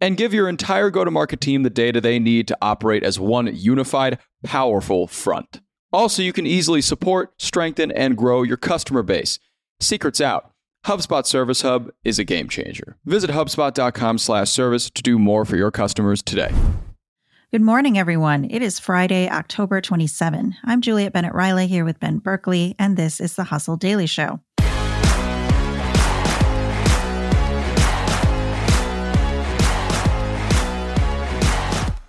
And give your entire go to market team the data they need to operate as one unified, powerful front. Also, you can easily support, strengthen, and grow your customer base. Secrets out. HubSpot Service Hub is a game changer. Visit hubspot.com/service to do more for your customers today. Good morning, everyone. It is Friday, October 27. I'm Juliet Bennett Rylah here with Ben Berkley, and this is the Hustle Daily Show.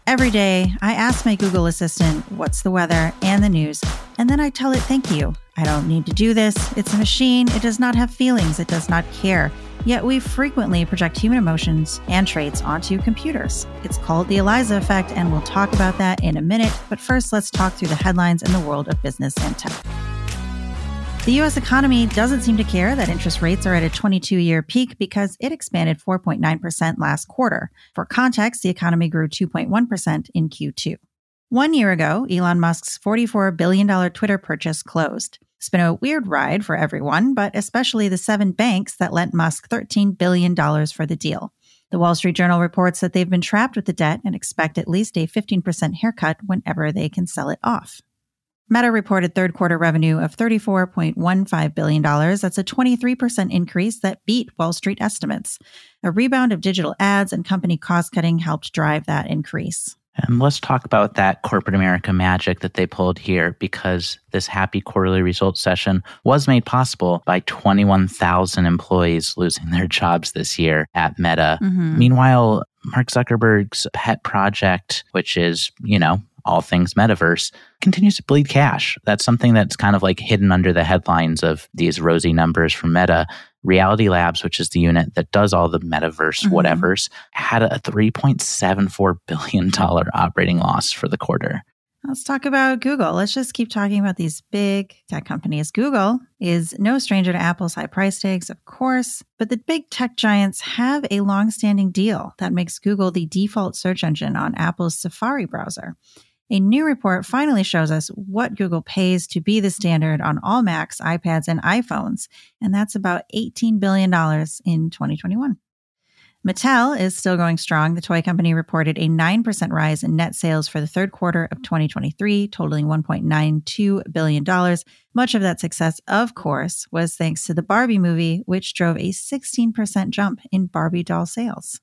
Every day, I ask my Google Assistant what's the weather and the news, and then I tell it thank you. I don't need to do this. It's a machine. It does not have feelings. It does not care. Yet we frequently project human emotions and traits onto computers. It's called the Eliza effect, and we'll talk about that in a minute. But first, let's talk through the headlines in the world of business and tech. The US economy doesn't seem to care that interest rates are at a 22 year peak because it expanded 4.9% last quarter. For context, the economy grew 2.1% in Q2. One year ago, Elon Musk's $44 billion Twitter purchase closed. It's been a weird ride for everyone, but especially the seven banks that lent Musk $13 billion for the deal. The Wall Street Journal reports that they've been trapped with the debt and expect at least a 15% haircut whenever they can sell it off. Meta reported third quarter revenue of $34.15 billion. That's a 23% increase that beat Wall Street estimates. A rebound of digital ads and company cost cutting helped drive that increase. And let's talk about that corporate America magic that they pulled here because this happy quarterly results session was made possible by 21,000 employees losing their jobs this year at Meta. Mm-hmm. Meanwhile, Mark Zuckerberg's pet project, which is, you know, all things metaverse, continues to bleed cash. That's something that's kind of like hidden under the headlines of these rosy numbers from Meta. Reality Labs, which is the unit that does all the metaverse mm-hmm. whatevers, had a $3.74 billion operating loss for the quarter. Let's talk about Google. Let's just keep talking about these big tech companies. Google is no stranger to Apple's high price tags, of course, but the big tech giants have a long standing deal that makes Google the default search engine on Apple's Safari browser. A new report finally shows us what Google pays to be the standard on all Macs, iPads, and iPhones, and that's about $18 billion in 2021. Mattel is still going strong. The toy company reported a 9% rise in net sales for the third quarter of 2023, totaling $1.92 billion. Much of that success, of course, was thanks to the Barbie movie, which drove a 16% jump in Barbie doll sales.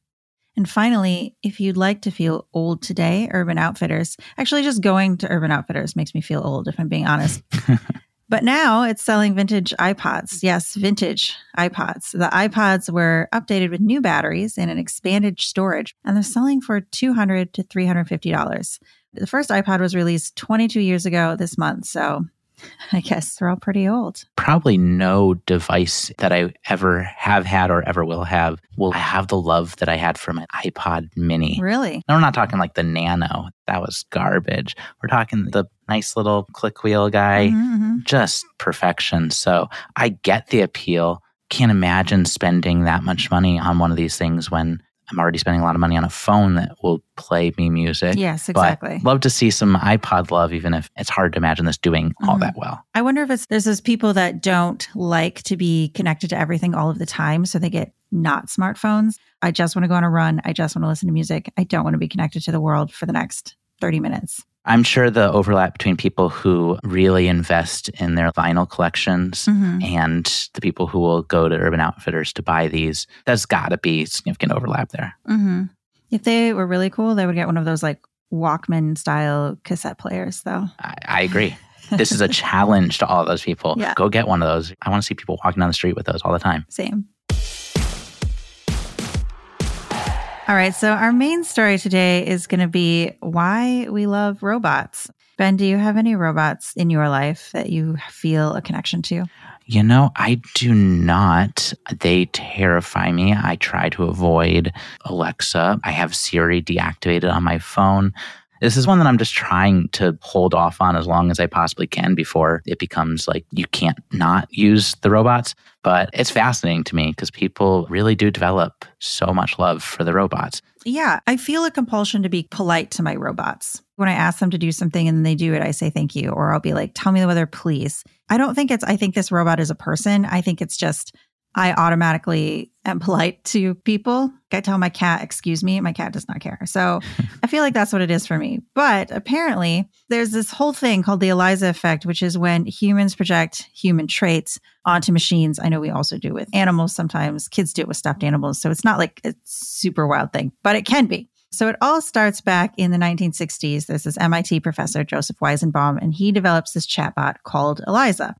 And finally, if you'd like to feel old today, Urban Outfitters, actually just going to Urban Outfitters makes me feel old, if I'm being honest. but now it's selling vintage iPods. Yes, vintage iPods. The iPods were updated with new batteries and an expanded storage, and they're selling for 200 to $350. The first iPod was released 22 years ago this month, so I guess they're all pretty old. Probably no device that I ever have had or ever will have will have the love that I had from an iPod mini. Really? No, we're not talking like the Nano. That was garbage. We're talking the nice little click wheel guy, mm-hmm, mm-hmm. just perfection. So I get the appeal. Can't imagine spending that much money on one of these things when I'm already spending a lot of money on a phone that will play me music. Yes, exactly. Love to see some iPod love, even if it's hard to imagine this doing mm-hmm. all that well. I wonder if it's there's those people that don't like to be connected to everything all of the time, so they get not smartphones. I just want to go on a run. I just want to listen to music. I don't want to be connected to the world for the next 30 minutes. I'm sure the overlap between people who really invest in their vinyl collections mm-hmm. and the people who will go to Urban Outfitters to buy these, there's got to be significant overlap there. Mm-hmm. If they were really cool, they would get one of those like Walkman style cassette players, though. I, I agree. this is a challenge to all those people. Yeah. Go get one of those. I want to see people walking down the street with those all the time. Same. All right. So, our main story today is going to be why we love robots. Ben, do you have any robots in your life that you feel a connection to? You know, I do not. They terrify me. I try to avoid Alexa. I have Siri deactivated on my phone. This is one that I'm just trying to hold off on as long as I possibly can before it becomes like you can't not use the robots. But it's fascinating to me because people really do develop so much love for the robots. Yeah, I feel a compulsion to be polite to my robots. When I ask them to do something and they do it, I say thank you, or I'll be like, tell me the weather, please. I don't think it's, I think this robot is a person. I think it's just I automatically am polite to people. I tell my cat, excuse me, my cat does not care. So I feel like that's what it is for me. But apparently, there's this whole thing called the Eliza effect, which is when humans project human traits onto machines. I know we also do with animals sometimes. Kids do it with stuffed animals. So it's not like a super wild thing, but it can be. So it all starts back in the 1960s. There's this MIT professor, Joseph Weizenbaum, and he develops this chatbot called Eliza.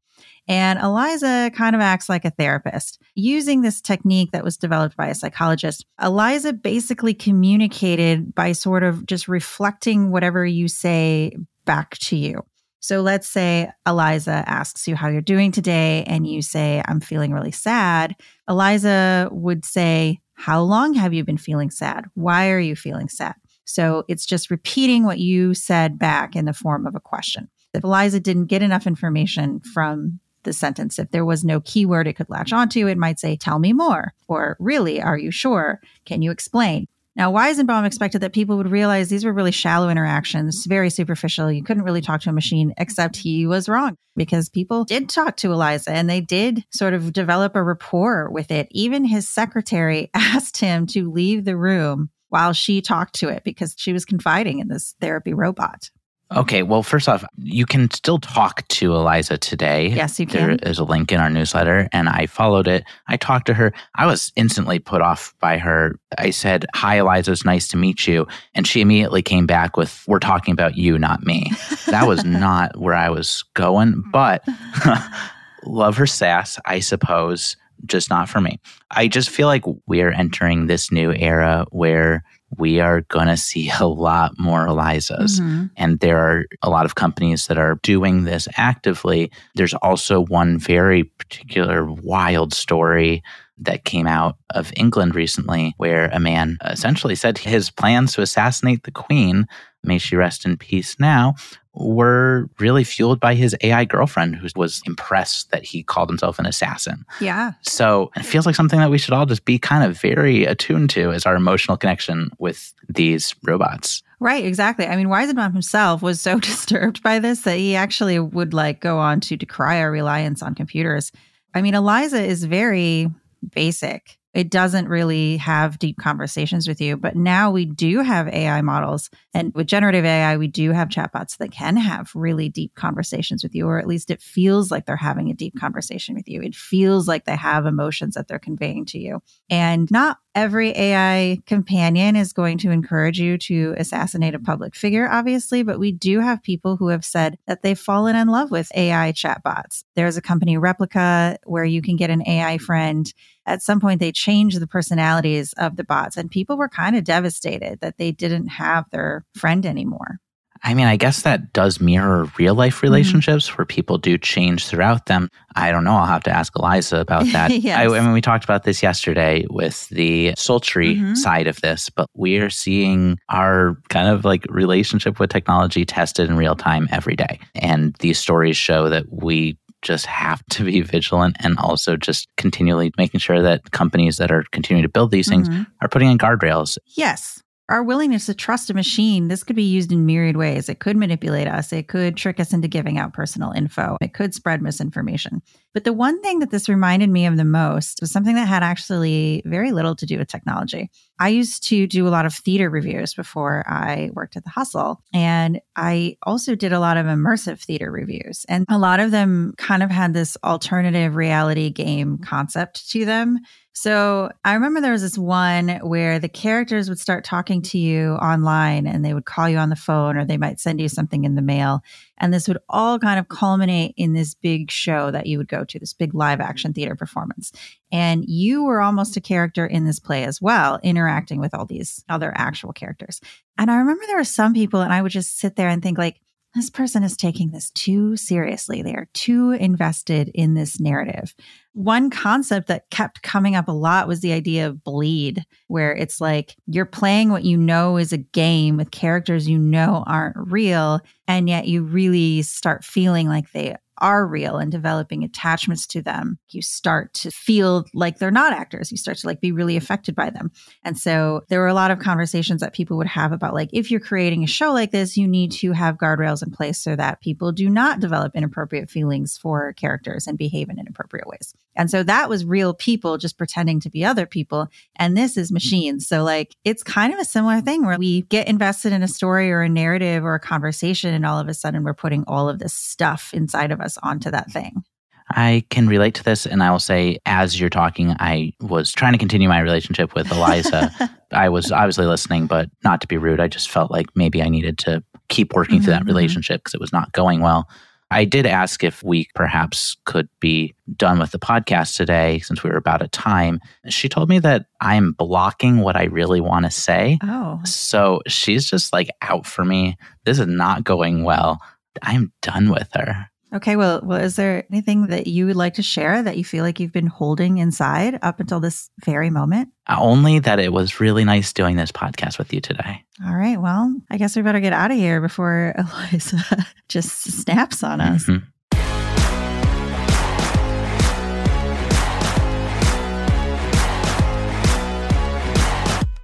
And Eliza kind of acts like a therapist. Using this technique that was developed by a psychologist, Eliza basically communicated by sort of just reflecting whatever you say back to you. So let's say Eliza asks you how you're doing today, and you say, I'm feeling really sad. Eliza would say, How long have you been feeling sad? Why are you feeling sad? So it's just repeating what you said back in the form of a question. If Eliza didn't get enough information from the sentence. If there was no keyword it could latch onto, it might say, Tell me more, or Really, are you sure? Can you explain? Now, Weizenbaum expected that people would realize these were really shallow interactions, very superficial. You couldn't really talk to a machine, except he was wrong because people did talk to Eliza and they did sort of develop a rapport with it. Even his secretary asked him to leave the room while she talked to it because she was confiding in this therapy robot. Okay, well, first off, you can still talk to Eliza today. Yes, you can. There is a link in our newsletter, and I followed it. I talked to her. I was instantly put off by her. I said, Hi, Eliza, it's nice to meet you. And she immediately came back with, We're talking about you, not me. that was not where I was going, but love her sass, I suppose, just not for me. I just feel like we are entering this new era where we are going to see a lot more Elizas. Mm-hmm. And there are a lot of companies that are doing this actively. There's also one very particular wild story that came out of England recently where a man uh, essentially said his plans to assassinate the queen, may she rest in peace now, were really fueled by his AI girlfriend who was impressed that he called himself an assassin. Yeah. So it feels like something that we should all just be kind of very attuned to is our emotional connection with these robots. Right, exactly. I mean, Weizenbaum himself was so disturbed by this that he actually would like go on to decry our reliance on computers. I mean, Eliza is very basic it doesn't really have deep conversations with you. But now we do have AI models. And with generative AI, we do have chatbots that can have really deep conversations with you, or at least it feels like they're having a deep conversation with you. It feels like they have emotions that they're conveying to you. And not every AI companion is going to encourage you to assassinate a public figure, obviously, but we do have people who have said that they've fallen in love with AI chatbots. There's a company, Replika, where you can get an AI friend at some point they changed the personalities of the bots and people were kind of devastated that they didn't have their friend anymore. I mean, I guess that does mirror real life mm-hmm. relationships mm-hmm. where people do change throughout them. I don't know. I'll have to ask Eliza about that. yes. I, I, mean, we talked about this yesterday with the sultry mm-hmm. side of this, but we are seeing our kind of like relationship with technology tested in real time every day. And these stories show that we just have to be vigilant and also just continually making sure that companies that are continuing to build these things mm-hmm. are putting in guardrails. Yes our willingness to trust a machine, this could be used in myriad ways. It could manipulate us. It could trick us into giving out personal info. It could spread misinformation. But the one thing that this reminded me of the most was something that had actually very little to do with technology. I used to do a lot of theater reviews before I worked at the Hustle. And I also did a lot of immersive theater reviews. And a lot of them kind of had this alternative reality game concept to them so I remember there was this one where the characters would start talking to you online and they would call you on the phone or they might send you something in the mail. And this would all kind of culminate in this big show that you would go to, this big live action theater performance. And you were almost a character in this play as well, interacting with all these other actual characters. And I remember there were some people, and I would just sit there and think, like, this person is taking this too seriously. They are too invested in this narrative. One concept that kept coming up a lot was the idea of bleed, where it's like you're playing what you know is a game with characters you know aren't real, and yet you really start feeling like they are real and developing attachments to them, you start to feel like they're not actors. You start to like be really mm-hmm. affected by them. And so there were a lot of conversations that people would have about like, if you're creating a show like this, you need to have guardrails in place so that people do not develop inappropriate feelings for characters and behave in inappropriate ways. And so that was real people just pretending to be other people. And this is mm-hmm. machines. So like, it's kind of a similar thing where we get invested in a story or a narrative or a conversation and all of a sudden we're putting all of this stuff inside of us us onto that thing. I can relate to this. And I will say, as you're talking, I was trying to continue my relationship with Eliza. I was obviously listening, but not to be rude. I just felt like maybe I needed to keep working mm-hmm, through that mm-hmm. relationship because it was not going well. I did ask if we perhaps could be done with the podcast today since we were about at time. She told me that I'm blocking what I really want to say. Oh. So she's just like out for me. This is not going well. I'm done with her. Okay, well, well, is there anything that you would like to share that you feel like you've been holding inside up until this very moment? Uh, only that it was really nice doing this podcast with you today. All right, well, I guess we better get out of here before Eliza just snaps on us. Mm-hmm.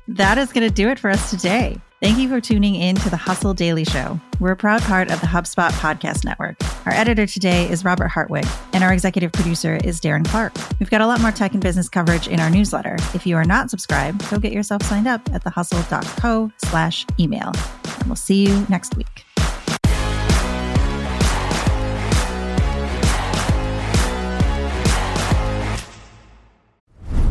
That is going to do it for us today. Thank you for tuning in to the Hustle Daily Show. We're a proud part of the HubSpot Podcast Network. Our editor today is Robert Hartwig, and our executive producer is Darren Clarke. We've got a lot more tech and business coverage in our newsletter. If you are not subscribed, go get yourself signed up at thehustle.co slash email. And we'll see you next week.